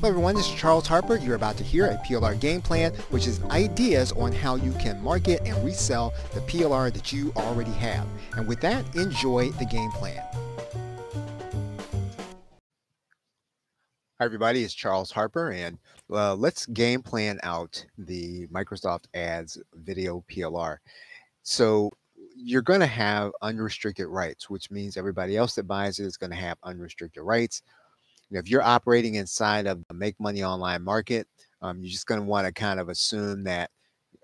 Hello everyone, this is Charles Harper. You're about to hear a PLR game plan, which is ideas on how you can market and resell the PLR that you already have. And with that, enjoy the game plan. Hi everybody, it's Charles Harper and uh, let's game plan out the Microsoft Ads video PLR. So you're going to have unrestricted rights, which means everybody else that buys it is going to have unrestricted rights if you're operating inside of the make money online market, um, you're just going to want to kind of assume that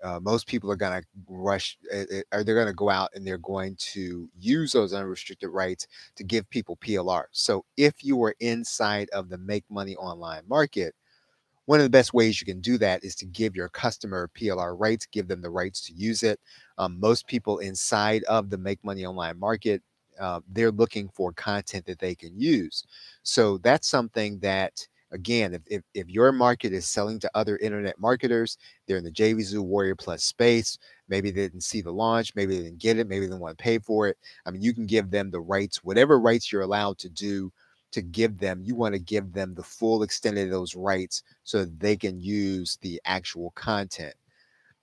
uh, most people are going to rush uh, or they're going to go out and they're going to use those unrestricted rights to give people PLR. So if you are inside of the make money online market, one of the best ways you can do that is to give your customer PLR rights, give them the rights to use it. Um, most people inside of the make money online market uh, they're looking for content that they can use. So that's something that, again, if, if, if, your market is selling to other internet marketers, they're in the JVZoo Warrior Plus space, maybe they didn't see the launch, maybe they didn't get it, maybe they want to pay for it. I mean, you can give them the rights, whatever rights you're allowed to do to give them, you want to give them the full extent of those rights so they can use the actual content.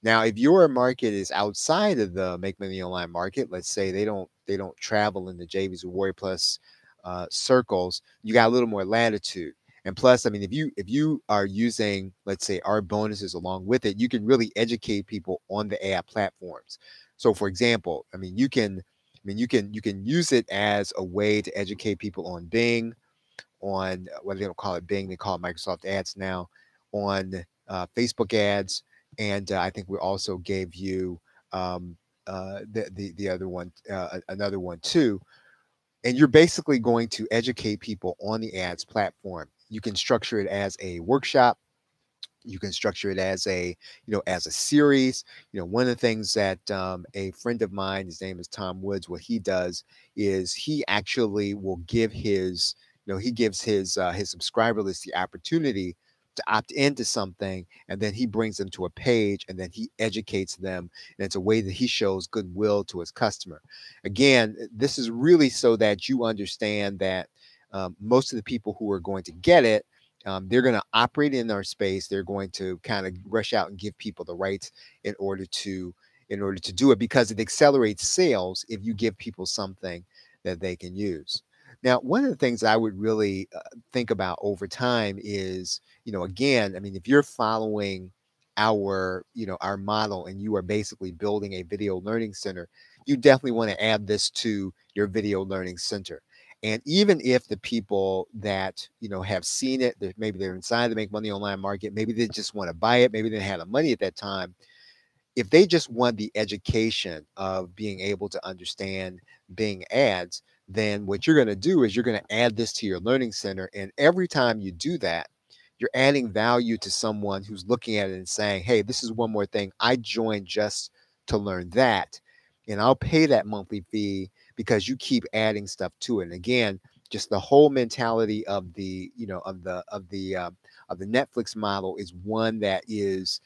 Now, if your market is outside of the Make Money Online market, let's say they don't they don't travel in the JVZoo Warrior Plus uh, circles, you got a little more latitude. And plus, I mean, if you if you are using, let's say, our bonuses along with it, you can really educate people on the ad platforms. So, for example, I mean, you can, I mean, you can you can use it as a way to educate people on Bing, on what they don't call it Bing, they call it Microsoft Ads now, on uh, Facebook ads, and uh, I think we also gave you um, uh, the, the the other one, uh, another one too. And you're basically going to educate people on the ads platform. You can structure it as a workshop. You can structure it as a, you know, as a series. You know, one of the things that um, a friend of mine, his name is Tom Woods, what he does is he actually will give his, you know, he gives his uh, his subscriber list the opportunity to opt into something and then he brings them to a page and then he educates them and it's a way that he shows goodwill to his customer. Again eh, this is really so that you understand that um, most of the people who are going to get it um, they're going to operate in our space they're going to kind of rush out and give people the rights in order to in order to do it because it accelerates sales if you give people something that they can use now, one of the things I would really uh, think about over time is, you know, again, I mean, if you're following our, you know, our model and you are basically building a video learning center, you definitely want to add this to your video learning center. And even if the people that you know have seen it, maybe they're inside the make money online market, maybe they just want to buy it, maybe they have the money at that time. If they just want the education of being able to understand Bing ads, then what you're going to do is you're going to add this to your learning center. And every time you do that, you're adding value to someone who's looking at it and saying, hey, this is one more thing. I joined just to learn that. And I'll pay that monthly fee because you keep adding stuff to it. And again, just the whole mentality of the, you know, of the, of the, uh, of the Netflix model is one that is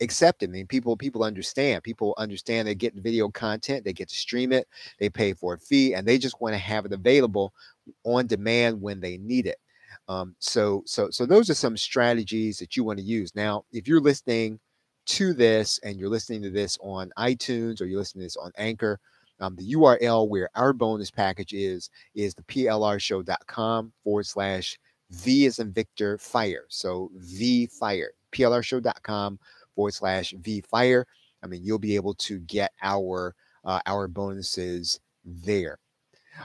accepted. I mean, people people understand. People understand they get video content, they get to stream it, they pay for a fee, and they just want to have it available on demand when they need it. Um, so so so those are some strategies that you want to use. Now, if you're listening to this and you're listening to this on iTunes or you're listening to this on Anchor, um, the URL where our bonus package is is the plrshow.com forward slash V is in Victor Fire. So V Fire, plrshow.com forward slash V Fire. I mean, you'll be able to get our uh, our bonuses there.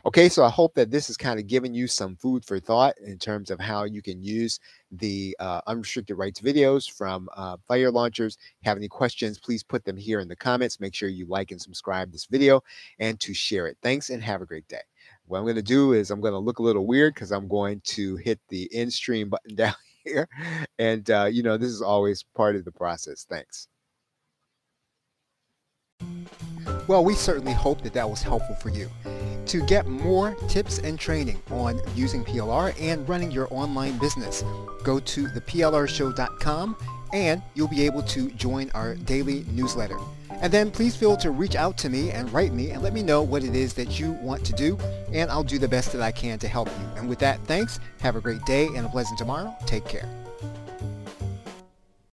Okay, so I hope that this has kind of given you some food for thought in terms of how you can use the uh, unrestricted rights videos from uh, Fire Launchers. Have any questions, please put them here in the comments. Make sure you like and subscribe this video and to share it. Thanks and have a great day. What I'm going to do is I'm going to look a little weird because I'm going to hit the end stream button down here. And, uh, you know, this is always part of the process. Thanks. Well, we certainly hope that that was helpful for you. To get more tips and training on using PLR and running your online business, go to theplrshow.com and you'll be able to join our daily newsletter. And then please feel to reach out to me and write me and let me know what it is that you want to do, and I'll do the best that I can to help you. And with that, thanks. Have a great day and a pleasant tomorrow. Take care.